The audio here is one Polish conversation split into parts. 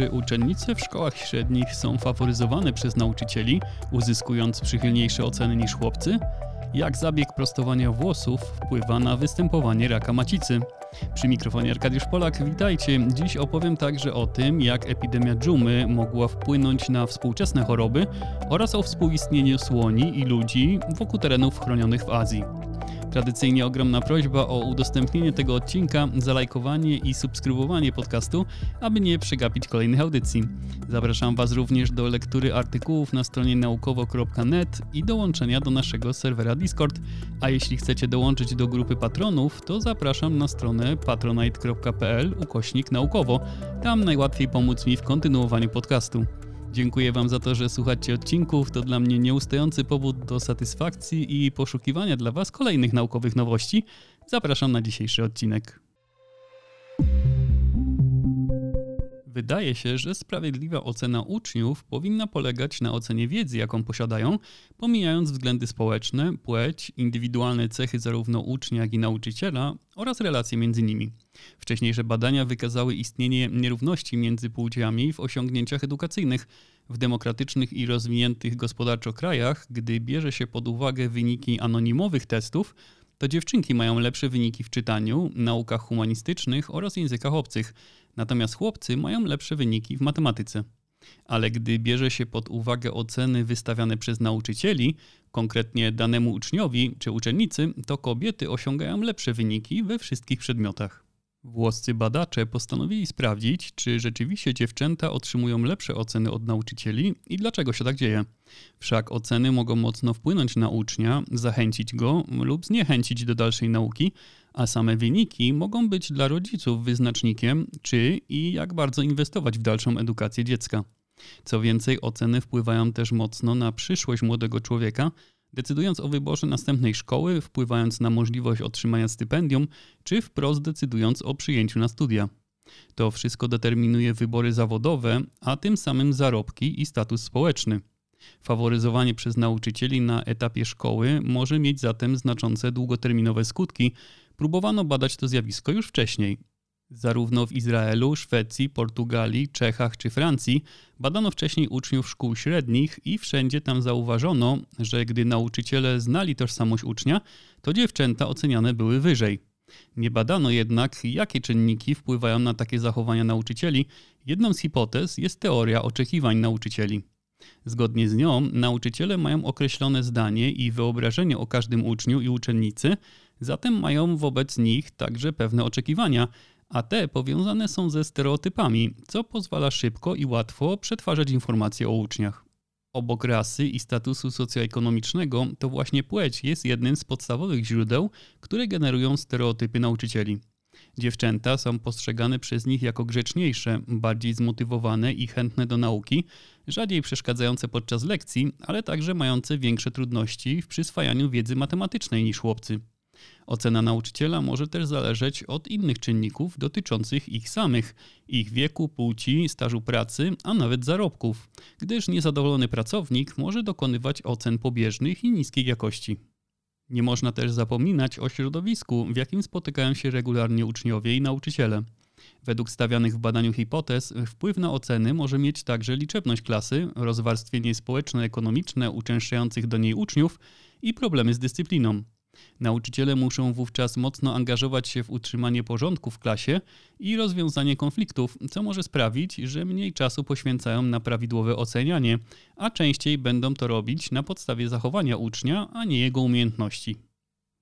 Czy uczennice w szkołach średnich są faworyzowane przez nauczycieli, uzyskując przychylniejsze oceny niż chłopcy? Jak zabieg prostowania włosów wpływa na występowanie raka macicy? Przy mikrofonie Arkadiusz Polak, witajcie. Dziś opowiem także o tym, jak epidemia dżumy mogła wpłynąć na współczesne choroby oraz o współistnieniu słoni i ludzi wokół terenów chronionych w Azji. Tradycyjnie ogromna prośba o udostępnienie tego odcinka, zalajkowanie i subskrybowanie podcastu, aby nie przegapić kolejnych audycji. Zapraszam Was również do lektury artykułów na stronie naukowo.net i dołączenia do naszego serwera Discord. A jeśli chcecie dołączyć do grupy patronów, to zapraszam na stronę patronite.pl ukośnik naukowo. Tam najłatwiej pomóc mi w kontynuowaniu podcastu. Dziękuję Wam za to, że słuchacie odcinków. To dla mnie nieustający powód do satysfakcji i poszukiwania dla Was kolejnych naukowych nowości. Zapraszam na dzisiejszy odcinek. Wydaje się, że sprawiedliwa ocena uczniów powinna polegać na ocenie wiedzy, jaką posiadają, pomijając względy społeczne, płeć, indywidualne cechy zarówno ucznia, jak i nauczyciela oraz relacje między nimi. Wcześniejsze badania wykazały istnienie nierówności między płciami w osiągnięciach edukacyjnych. W demokratycznych i rozwiniętych gospodarczo krajach, gdy bierze się pod uwagę wyniki anonimowych testów, to dziewczynki mają lepsze wyniki w czytaniu, naukach humanistycznych oraz językach obcych, natomiast chłopcy mają lepsze wyniki w matematyce. Ale gdy bierze się pod uwagę oceny wystawiane przez nauczycieli, konkretnie danemu uczniowi czy uczennicy, to kobiety osiągają lepsze wyniki we wszystkich przedmiotach. Włoscy badacze postanowili sprawdzić, czy rzeczywiście dziewczęta otrzymują lepsze oceny od nauczycieli i dlaczego się tak dzieje. Wszak oceny mogą mocno wpłynąć na ucznia, zachęcić go lub zniechęcić do dalszej nauki, a same wyniki mogą być dla rodziców wyznacznikiem, czy i jak bardzo inwestować w dalszą edukację dziecka. Co więcej, oceny wpływają też mocno na przyszłość młodego człowieka, decydując o wyborze następnej szkoły, wpływając na możliwość otrzymania stypendium, czy wprost decydując o przyjęciu na studia. To wszystko determinuje wybory zawodowe, a tym samym zarobki i status społeczny. Faworyzowanie przez nauczycieli na etapie szkoły może mieć zatem znaczące długoterminowe skutki. Próbowano badać to zjawisko już wcześniej. Zarówno w Izraelu, Szwecji, Portugalii, Czechach czy Francji badano wcześniej uczniów szkół średnich i wszędzie tam zauważono, że gdy nauczyciele znali tożsamość ucznia, to dziewczęta oceniane były wyżej. Nie badano jednak, jakie czynniki wpływają na takie zachowania nauczycieli. Jedną z hipotez jest teoria oczekiwań nauczycieli. Zgodnie z nią, nauczyciele mają określone zdanie i wyobrażenie o każdym uczniu i uczennicy, zatem mają wobec nich także pewne oczekiwania, a te powiązane są ze stereotypami, co pozwala szybko i łatwo przetwarzać informacje o uczniach. Obok rasy i statusu socjoekonomicznego, to właśnie płeć jest jednym z podstawowych źródeł, które generują stereotypy nauczycieli. Dziewczęta są postrzegane przez nich jako grzeczniejsze, bardziej zmotywowane i chętne do nauki, rzadziej przeszkadzające podczas lekcji, ale także mające większe trudności w przyswajaniu wiedzy matematycznej niż chłopcy. Ocena nauczyciela może też zależeć od innych czynników dotyczących ich samych, ich wieku, płci, stażu pracy, a nawet zarobków, gdyż niezadowolony pracownik może dokonywać ocen pobieżnych i niskiej jakości. Nie można też zapominać o środowisku, w jakim spotykają się regularnie uczniowie i nauczyciele. Według stawianych w badaniu hipotez, wpływ na oceny może mieć także liczebność klasy, rozwarstwienie społeczno-ekonomiczne uczęszczających do niej uczniów i problemy z dyscypliną. Nauczyciele muszą wówczas mocno angażować się w utrzymanie porządku w klasie i rozwiązanie konfliktów, co może sprawić, że mniej czasu poświęcają na prawidłowe ocenianie, a częściej będą to robić na podstawie zachowania ucznia, a nie jego umiejętności.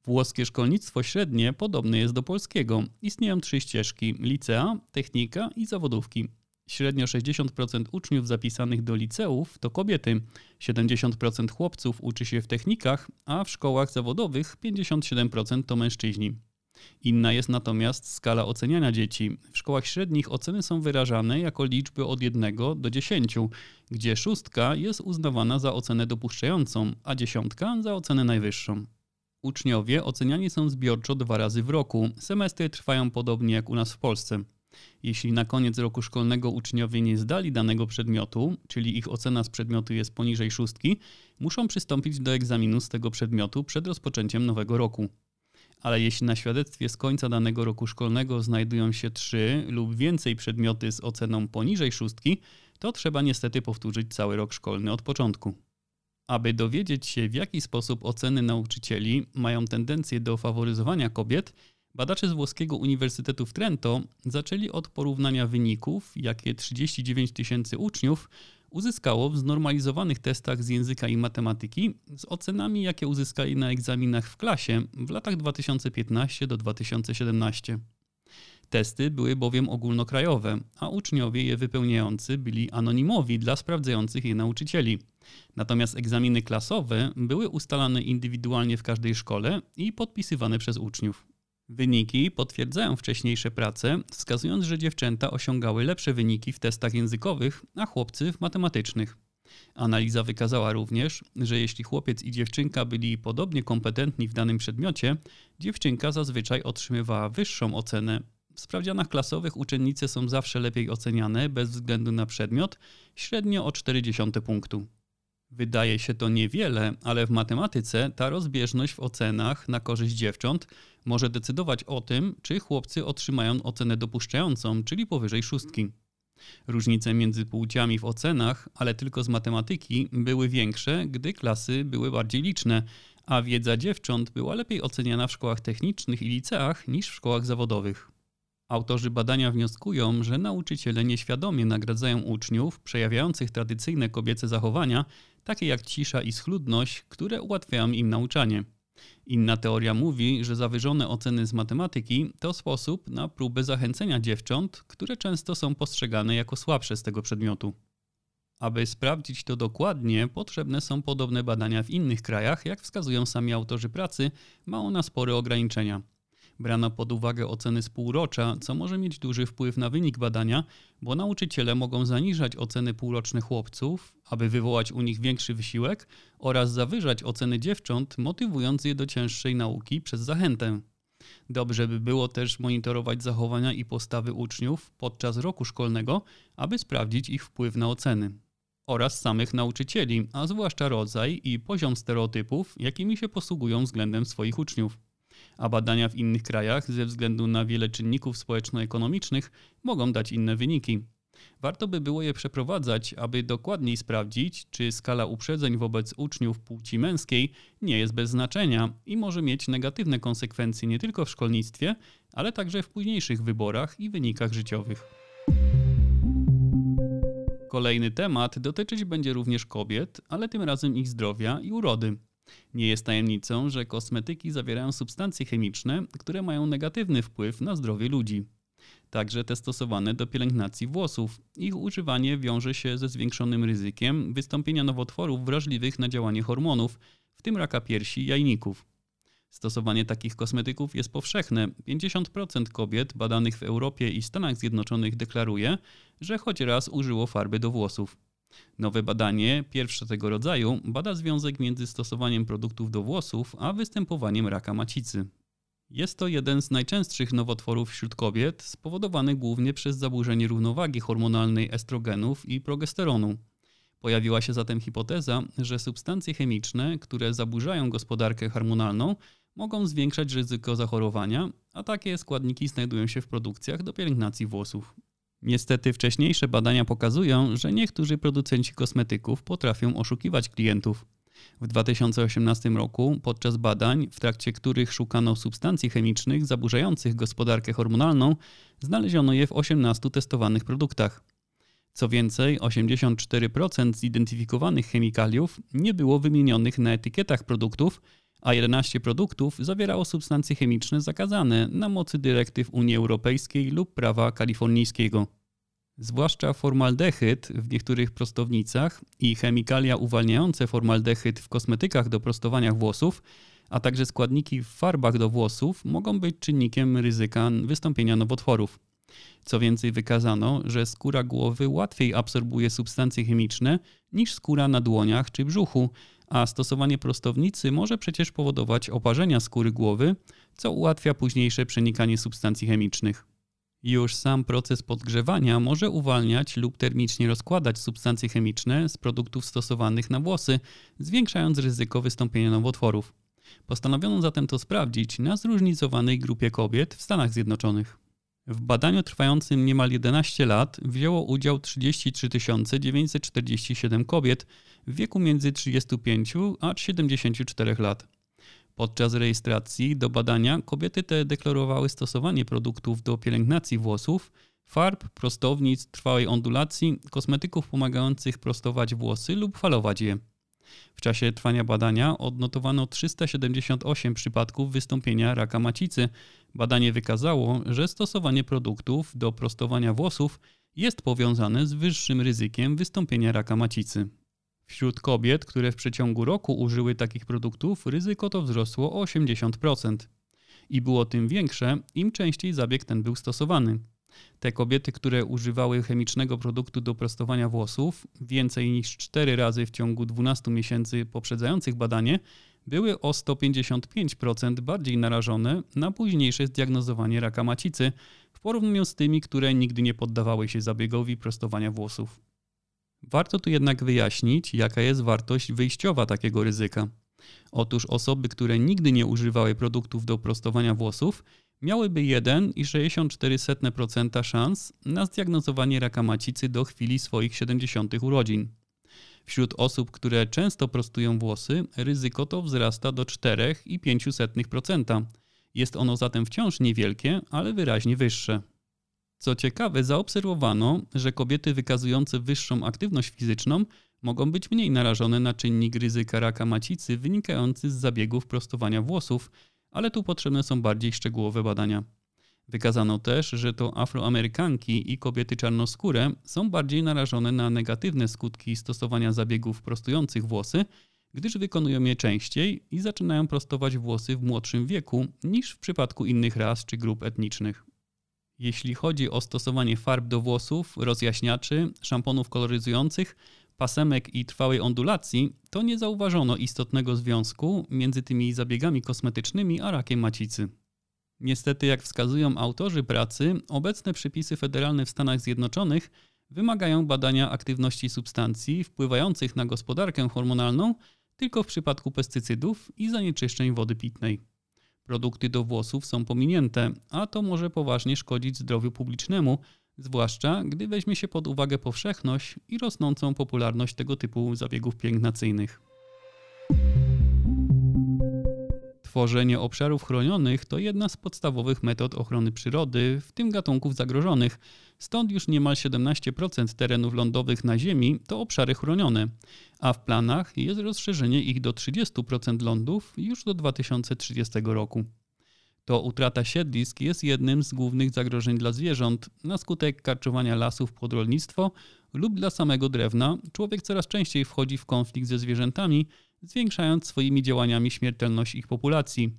Włoskie szkolnictwo średnie podobne jest do polskiego. Istnieją trzy ścieżki: licea, technika i zawodówki. Średnio 60% uczniów zapisanych do liceów to kobiety, 70% chłopców uczy się w technikach, a w szkołach zawodowych 57% to mężczyźni. Inna jest natomiast skala oceniania dzieci. W szkołach średnich oceny są wyrażane jako liczby od 1 do 10, gdzie szóstka jest uznawana za ocenę dopuszczającą, a dziesiątka za ocenę najwyższą. Uczniowie oceniani są zbiorczo dwa razy w roku. Semestry trwają podobnie jak u nas w Polsce. Jeśli na koniec roku szkolnego uczniowie nie zdali danego przedmiotu, czyli ich ocena z przedmiotu jest poniżej szóstki, muszą przystąpić do egzaminu z tego przedmiotu przed rozpoczęciem nowego roku. ale jeśli na świadectwie z końca danego roku szkolnego znajdują się trzy lub więcej przedmioty z oceną poniżej szóstki, to trzeba niestety powtórzyć cały rok szkolny od początku. Aby dowiedzieć się, w jaki sposób oceny nauczycieli mają tendencję do faworyzowania kobiet, badacze z włoskiego Uniwersytetu w Trento zaczęli od porównania wyników, jakie 39 tysięcy uczniów uzyskało w znormalizowanych testach z języka i matematyki z ocenami, jakie uzyskali na egzaminach w klasie w latach 2015 do 2017. Testy były bowiem ogólnokrajowe, a uczniowie je wypełniający byli anonimowi dla sprawdzających je nauczycieli. Natomiast egzaminy klasowe były ustalane indywidualnie w każdej szkole i podpisywane przez uczniów. Wyniki potwierdzają wcześniejsze prace, wskazując, że dziewczęta osiągały lepsze wyniki w testach językowych, a chłopcy w matematycznych. Analiza wykazała również, że jeśli chłopiec i dziewczynka byli podobnie kompetentni w danym przedmiocie, dziewczynka zazwyczaj otrzymywała wyższą ocenę. W sprawdzianach klasowych uczennice są zawsze lepiej oceniane bez względu na przedmiot, średnio o 40 punktu. Wydaje się to niewiele, ale w matematyce ta rozbieżność w ocenach na korzyść dziewcząt może decydować o tym, czy chłopcy otrzymają ocenę dopuszczającą, czyli powyżej szóstki. Różnice między płciami w ocenach, ale tylko z matematyki, były większe, gdy klasy były bardziej liczne, a wiedza dziewcząt była lepiej oceniana w szkołach technicznych i liceach niż w szkołach zawodowych. Autorzy badania wnioskują, że nauczyciele nieświadomie nagradzają uczniów przejawiających tradycyjne kobiece zachowania, takie jak cisza i schludność, które ułatwiają im nauczanie. Inna teoria mówi, że zawyżone oceny z matematyki to sposób na próbę zachęcenia dziewcząt, które często są postrzegane jako słabsze z tego przedmiotu. Aby sprawdzić to dokładnie, potrzebne są podobne badania w innych krajach, jak wskazują sami autorzy pracy, ma ona spore ograniczenia brano pod uwagę oceny spółrocza, co może mieć duży wpływ na wynik badania, bo nauczyciele mogą zaniżać oceny półroczne chłopców, aby wywołać u nich większy wysiłek, oraz zawyżać oceny dziewcząt, motywując je do cięższej nauki przez zachętę. Dobrze by było też monitorować zachowania i postawy uczniów podczas roku szkolnego, aby sprawdzić ich wpływ na oceny. Oraz samych nauczycieli, a zwłaszcza rodzaj i poziom stereotypów, jakimi się posługują względem swoich uczniów a badania w innych krajach ze względu na wiele czynników społeczno-ekonomicznych mogą dać inne wyniki. Warto by było je przeprowadzać, aby dokładniej sprawdzić, czy skala uprzedzeń wobec uczniów płci męskiej nie jest bez znaczenia i może mieć negatywne konsekwencje nie tylko w szkolnictwie, ale także w późniejszych wyborach i wynikach życiowych. Kolejny temat dotyczyć będzie również kobiet, ale tym razem ich zdrowia i urody. Nie jest tajemnicą, że kosmetyki zawierają substancje chemiczne, które mają negatywny wpływ na zdrowie ludzi. Także te stosowane do pielęgnacji włosów. Ich używanie wiąże się ze zwiększonym ryzykiem wystąpienia nowotworów wrażliwych na działanie hormonów, w tym raka piersi i jajników. Stosowanie takich kosmetyków jest powszechne. 50% kobiet badanych w Europie i Stanach Zjednoczonych deklaruje, że choć raz użyło farby do włosów. Nowe badanie, pierwsze tego rodzaju, bada związek między stosowaniem produktów do włosów a występowaniem raka macicy. Jest to jeden z najczęstszych nowotworów wśród kobiet, spowodowany głównie przez zaburzenie równowagi hormonalnej estrogenów i progesteronu. Pojawiła się zatem hipoteza, że substancje chemiczne, które zaburzają gospodarkę hormonalną, mogą zwiększać ryzyko zachorowania, a takie składniki znajdują się w produkcjach do pielęgnacji włosów. Niestety wcześniejsze badania pokazują, że niektórzy producenci kosmetyków potrafią oszukiwać klientów. W 2018 roku, podczas badań, w trakcie których szukano substancji chemicznych zaburzających gospodarkę hormonalną, znaleziono je w 18 testowanych produktach. Co więcej, 84% zidentyfikowanych chemikaliów nie było wymienionych na etykietach produktów, a 11 produktów zawierało substancje chemiczne zakazane na mocy dyrektyw Unii Europejskiej lub prawa kalifornijskiego. Zwłaszcza formaldehyd w niektórych prostownicach i chemikalia uwalniające formaldehyd w kosmetykach do prostowania włosów, a także składniki w farbach do włosów mogą być czynnikiem ryzyka wystąpienia nowotworów. Co więcej, wykazano, że skóra głowy łatwiej absorbuje substancje chemiczne niż skóra na dłoniach czy brzuchu, a stosowanie prostownicy może przecież powodować oparzenia skóry głowy, co ułatwia późniejsze przenikanie substancji chemicznych. Już sam proces podgrzewania może uwalniać lub termicznie rozkładać substancje chemiczne z produktów stosowanych na włosy, zwiększając ryzyko wystąpienia nowotworów. Postanowiono zatem to sprawdzić na zróżnicowanej grupie kobiet w Stanach Zjednoczonych. W badaniu trwającym niemal 11 lat wzięło udział 33 947 kobiet w wieku między 35 a 74 lat. Podczas rejestracji do badania kobiety te deklarowały stosowanie produktów do pielęgnacji włosów, farb, prostownic, trwałej ondulacji, kosmetyków pomagających prostować włosy lub falować je. W czasie trwania badania odnotowano 378 przypadków wystąpienia raka macicy. Badanie wykazało, że stosowanie produktów do prostowania włosów jest powiązane z wyższym ryzykiem wystąpienia raka macicy. Wśród kobiet, które w przeciągu roku użyły takich produktów, ryzyko to wzrosło o 80%. I było tym większe, im częściej zabieg ten był stosowany. Te kobiety, które używały chemicznego produktu do prostowania włosów więcej niż 4 razy w ciągu 12 miesięcy poprzedzających badanie, były o 155% bardziej narażone na późniejsze zdiagnozowanie raka macicy w porównaniu z tymi, które nigdy nie poddawały się zabiegowi prostowania włosów. Warto tu jednak wyjaśnić, jaka jest wartość wyjściowa takiego ryzyka. Otóż osoby, które nigdy nie używały produktów do prostowania włosów, miałyby 1,64% szans na zdiagnozowanie raka macicy do chwili swoich 70 urodzin. Wśród osób, które często prostują włosy, ryzyko to wzrasta do 4,05%. Jest ono zatem wciąż niewielkie, ale wyraźnie wyższe. Co ciekawe, zaobserwowano, że kobiety wykazujące wyższą aktywność fizyczną mogą być mniej narażone na czynnik ryzyka raka macicy wynikający z zabiegów prostowania włosów, ale tu potrzebne są bardziej szczegółowe badania. Wykazano też, że to afroamerykanki i kobiety czarnoskóre są bardziej narażone na negatywne skutki stosowania zabiegów prostujących włosy, gdyż wykonują je częściej i zaczynają prostować włosy w młodszym wieku niż w przypadku innych ras czy grup etnicznych. Jeśli chodzi o stosowanie farb do włosów, rozjaśniaczy, szamponów koloryzujących, pasemek i trwałej ondulacji, to nie zauważono istotnego związku między tymi zabiegami kosmetycznymi a rakiem macicy. Niestety, jak wskazują autorzy pracy, obecne przepisy federalne w Stanach Zjednoczonych wymagają badania aktywności substancji wpływających na gospodarkę hormonalną tylko w przypadku pestycydów i zanieczyszczeń wody pitnej. Produkty do włosów są pominięte, a to może poważnie szkodzić zdrowiu publicznemu, zwłaszcza gdy weźmie się pod uwagę powszechność i rosnącą popularność tego typu zabiegów pielęgnacyjnych. Tworzenie obszarów chronionych to jedna z podstawowych metod ochrony przyrody, w tym gatunków zagrożonych. Stąd już niemal 17% terenów lądowych na Ziemi to obszary chronione, a w planach jest rozszerzenie ich do 30% lądów już do 2030 roku. To utrata siedlisk jest jednym z głównych zagrożeń dla zwierząt. Na skutek karczowania lasów pod rolnictwo lub dla samego drewna, człowiek coraz częściej wchodzi w konflikt ze zwierzętami, zwiększając swoimi działaniami śmiertelność ich populacji.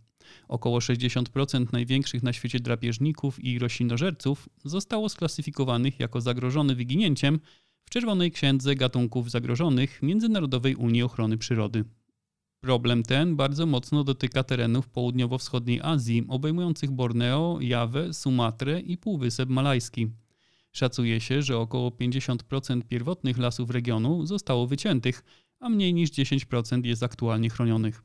Około 60% największych na świecie drapieżników i roślinożerców zostało sklasyfikowanych jako zagrożone wyginięciem w Czerwonej Księdze Gatunków Zagrożonych Międzynarodowej Unii Ochrony Przyrody. Problem ten bardzo mocno dotyka terenów południowo-wschodniej Azji, obejmujących Borneo, Jawę, Sumatrę i Półwysep Malajski. Szacuje się, że około 50% pierwotnych lasów regionu zostało wyciętych, a mniej niż 10% jest aktualnie chronionych.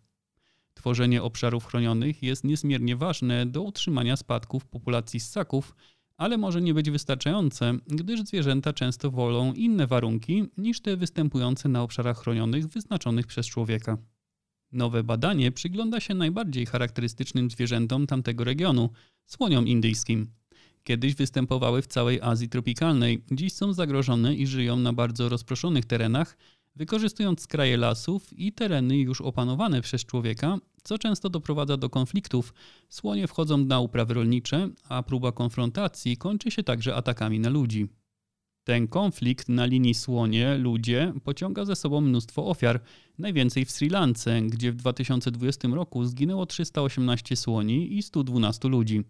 Tworzenie obszarów chronionych jest niezmiernie ważne do utrzymania spadków populacji ssaków, ale może nie być wystarczające, gdyż zwierzęta często wolą inne warunki niż te występujące na obszarach chronionych wyznaczonych przez człowieka. Nowe badanie przygląda się najbardziej charakterystycznym zwierzętom tamtego regionu słoniom indyjskim. Kiedyś występowały w całej Azji tropikalnej, dziś są zagrożone i żyją na bardzo rozproszonych terenach, wykorzystując skraje lasów i tereny już opanowane przez człowieka, co często doprowadza do konfliktów. Słonie wchodzą na uprawy rolnicze, a próba konfrontacji kończy się także atakami na ludzi. Ten konflikt na linii słonie-ludzie pociąga ze sobą mnóstwo ofiar, najwięcej w Sri Lance, gdzie w 2020 roku zginęło 318 słoni i 112 ludzi.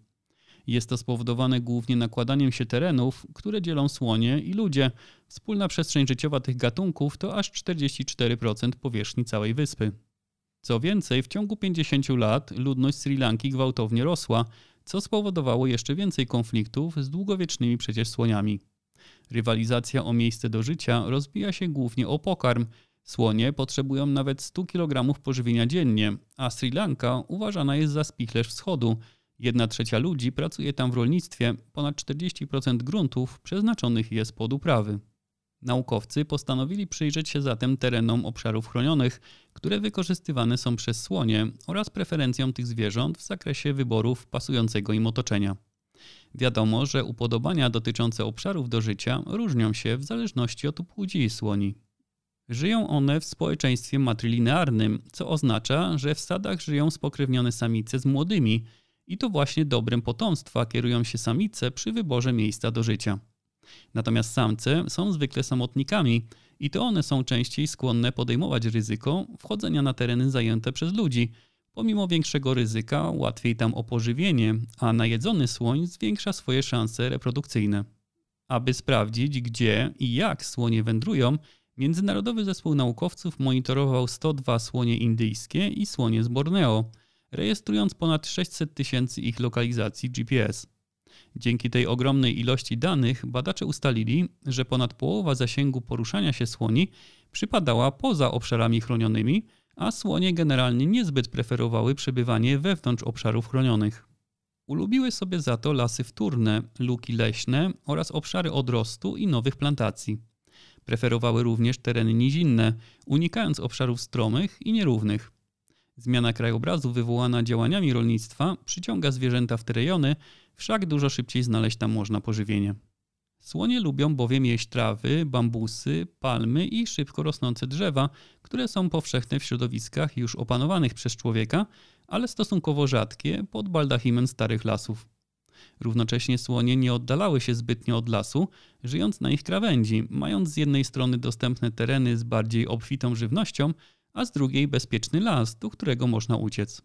Jest to spowodowane głównie nakładaniem się terenów, które dzielą słonie i ludzie. Wspólna przestrzeń życiowa tych gatunków to aż 44% powierzchni całej wyspy. Co więcej, w ciągu 50 lat ludność Sri Lanki gwałtownie rosła, co spowodowało jeszcze więcej konfliktów z długowiecznymi przecież słoniami. Rywalizacja o miejsce do życia rozbija się głównie o pokarm. Słonie potrzebują nawet 100 kg pożywienia dziennie, a Sri Lanka uważana jest za spichlerz wschodu. Jedna trzecia ludzi pracuje tam w rolnictwie, ponad 40% gruntów przeznaczonych jest pod uprawy. Naukowcy postanowili przyjrzeć się zatem terenom obszarów chronionych, które wykorzystywane są przez słonie oraz preferencjom tych zwierząt w zakresie wyborów pasującego im otoczenia. Wiadomo, że upodobania dotyczące obszarów do życia różnią się w zależności od płci słoni. Żyją one w społeczeństwie matrylinearnym, co oznacza, że w stadach żyją spokrewnione samice z młodymi i to właśnie dobrem potomstwa kierują się samice przy wyborze miejsca do życia. Natomiast samce są zwykle samotnikami i to one są częściej skłonne podejmować ryzyko wchodzenia na tereny zajęte przez ludzi. Pomimo większego ryzyka łatwiej tam o pożywienie, a najedzony słoń zwiększa swoje szanse reprodukcyjne. Aby sprawdzić, gdzie i jak słonie wędrują, Międzynarodowy Zespół Naukowców monitorował 102 słonie indyjskie i słonie z Borneo, rejestrując ponad 600 tysięcy ich lokalizacji GPS. Dzięki tej ogromnej ilości danych badacze ustalili, że ponad połowa zasięgu poruszania się słoni przypadała poza obszarami chronionymi, a słonie generalnie niezbyt preferowały przebywanie wewnątrz obszarów chronionych. Ulubiły sobie za to lasy wtórne, luki leśne oraz obszary odrostu i nowych plantacji. Preferowały również tereny nizinne, unikając obszarów stromych i nierównych. Zmiana krajobrazu wywołana działaniami rolnictwa przyciąga zwierzęta w te rejony, wszak dużo szybciej znaleźć tam można pożywienie. Słonie lubią bowiem jeść trawy, bambusy, palmy i szybko rosnące drzewa, które są powszechne w środowiskach już opanowanych przez człowieka, ale stosunkowo rzadkie pod baldachimem starych lasów. Równocześnie słonie nie oddalały się zbytnio od lasu, żyjąc na ich krawędzi, mając z jednej strony dostępne tereny z bardziej obfitą żywnością, a z drugiej bezpieczny las, do którego można uciec.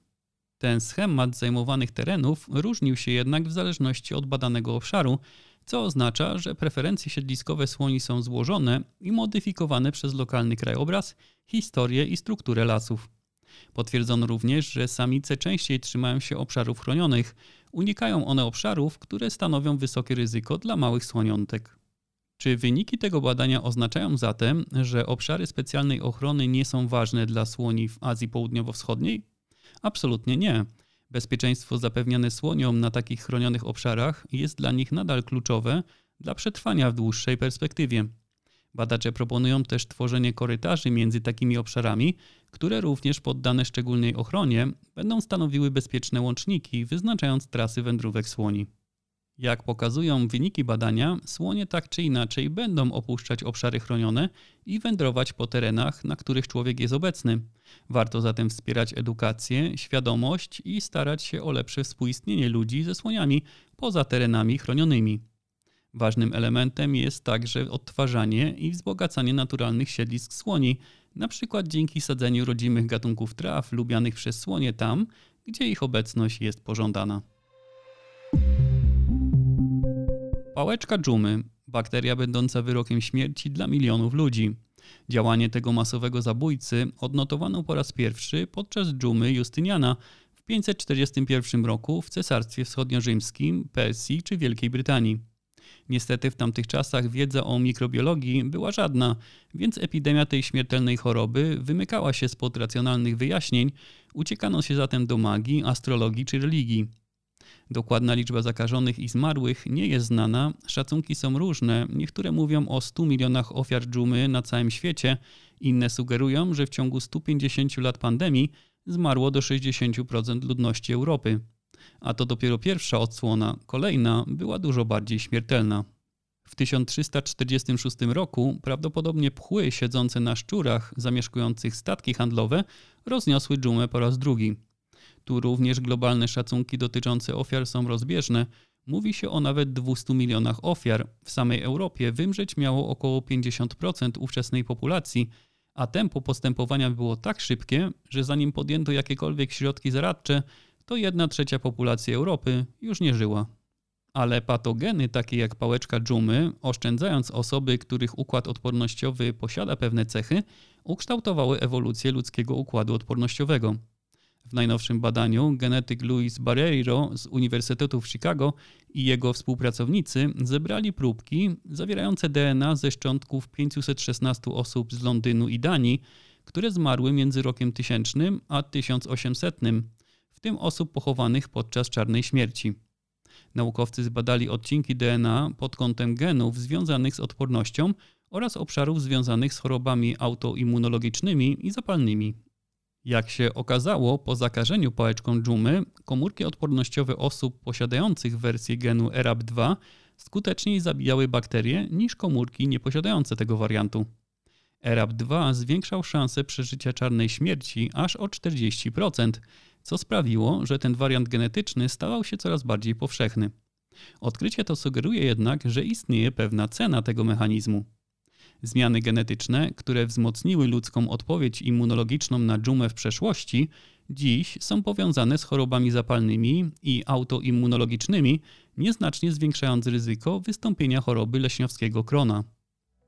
Ten schemat zajmowanych terenów różnił się jednak w zależności od badanego obszaru, co oznacza, że preferencje siedliskowe słoni są złożone i modyfikowane przez lokalny krajobraz, historię i strukturę lasów. Potwierdzono również, że samice częściej trzymają się obszarów chronionych, unikają one obszarów, które stanowią wysokie ryzyko dla małych słoniątek. Czy wyniki tego badania oznaczają zatem, że obszary specjalnej ochrony nie są ważne dla słoni w Azji Południowo-Wschodniej? Absolutnie nie. Bezpieczeństwo zapewniane słoniom na takich chronionych obszarach jest dla nich nadal kluczowe dla przetrwania w dłuższej perspektywie. Badacze proponują też tworzenie korytarzy między takimi obszarami, które również poddane szczególnej ochronie będą stanowiły bezpieczne łączniki, wyznaczając trasy wędrówek słoni. Jak pokazują wyniki badania, słonie tak czy inaczej będą opuszczać obszary chronione i wędrować po terenach, na których człowiek jest obecny. Warto zatem wspierać edukację, świadomość i starać się o lepsze współistnienie ludzi ze słoniami poza terenami chronionymi. Ważnym elementem jest także odtwarzanie i wzbogacanie naturalnych siedlisk słoni, przykład dzięki sadzeniu rodzimych gatunków traw lubianych przez słonie tam, gdzie ich obecność jest pożądana. Pałeczka dżumy, bakteria będąca wyrokiem śmierci dla milionów ludzi. Działanie tego masowego zabójcy odnotowano po raz pierwszy podczas dżumy Justyniana w 541 roku w Cesarstwie Wschodniorzymskim, Persji czy Wielkiej Brytanii. Niestety w tamtych czasach wiedza o mikrobiologii była żadna, więc epidemia tej śmiertelnej choroby wymykała się spod racjonalnych wyjaśnień, uciekano się zatem do magii, astrologii czy religii. Dokładna liczba zakażonych i zmarłych nie jest znana, szacunki są różne. Niektóre mówią o 100 milionach ofiar dżumy na całym świecie, inne sugerują, że w ciągu 150 lat pandemii zmarło do 60% ludności Europy. A to dopiero pierwsza odsłona, kolejna była dużo bardziej śmiertelna. W 1346 roku prawdopodobnie pchły siedzące na szczurach zamieszkujących statki handlowe rozniosły dżumę po raz drugi. Tu również globalne szacunki dotyczące ofiar są rozbieżne. Mówi się o nawet 200 milionach ofiar. W samej Europie wymrzeć miało około 50% ówczesnej populacji, a tempo postępowania było tak szybkie, że zanim podjęto jakiekolwiek środki zaradcze, to jedna trzecia populacji Europy już nie żyła. Ale patogeny takie jak pałeczka dżumy, oszczędzając osoby, których układ odpornościowy posiada pewne cechy, ukształtowały ewolucję ludzkiego układu odpornościowego. W najnowszym badaniu genetyk Louis Barreiro z Uniwersytetu w Chicago i jego współpracownicy zebrali próbki zawierające DNA ze szczątków 516 osób z Londynu i Danii, które zmarły między rokiem 1000 a 1800, w tym osób pochowanych podczas czarnej śmierci. Naukowcy zbadali odcinki DNA pod kątem genów związanych z odpornością oraz obszarów związanych z chorobami autoimmunologicznymi i zapalnymi. Jak się okazało, po zakażeniu pałeczką dżumy, komórki odpornościowe osób posiadających wersję genu ERAP2 skuteczniej zabijały bakterie niż komórki nieposiadające tego wariantu. ERAP2 zwiększał szanse przeżycia czarnej śmierci aż o 40%, co sprawiło, że ten wariant genetyczny stawał się coraz bardziej powszechny. Odkrycie to sugeruje jednak, że istnieje pewna cena tego mechanizmu. Zmiany genetyczne, które wzmocniły ludzką odpowiedź immunologiczną na dżumę w przeszłości, dziś są powiązane z chorobami zapalnymi i autoimmunologicznymi, nieznacznie zwiększając ryzyko wystąpienia choroby leśniowskiego krona.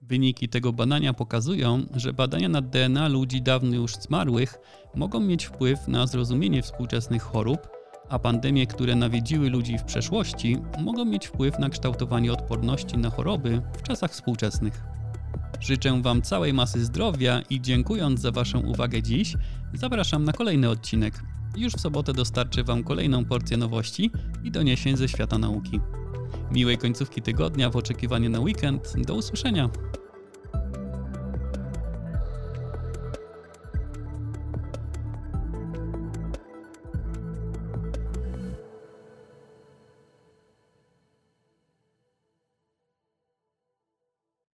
Wyniki tego badania pokazują, że badania nad DNA ludzi dawno już zmarłych mogą mieć wpływ na zrozumienie współczesnych chorób, a pandemie, które nawiedziły ludzi w przeszłości, mogą mieć wpływ na kształtowanie odporności na choroby w czasach współczesnych. Życzę Wam całej masy zdrowia i dziękując za Waszą uwagę dziś, zapraszam na kolejny odcinek. Już w sobotę dostarczę Wam kolejną porcję nowości i doniesień ze świata nauki. Miłej końcówki tygodnia w oczekiwaniu na weekend. Do usłyszenia.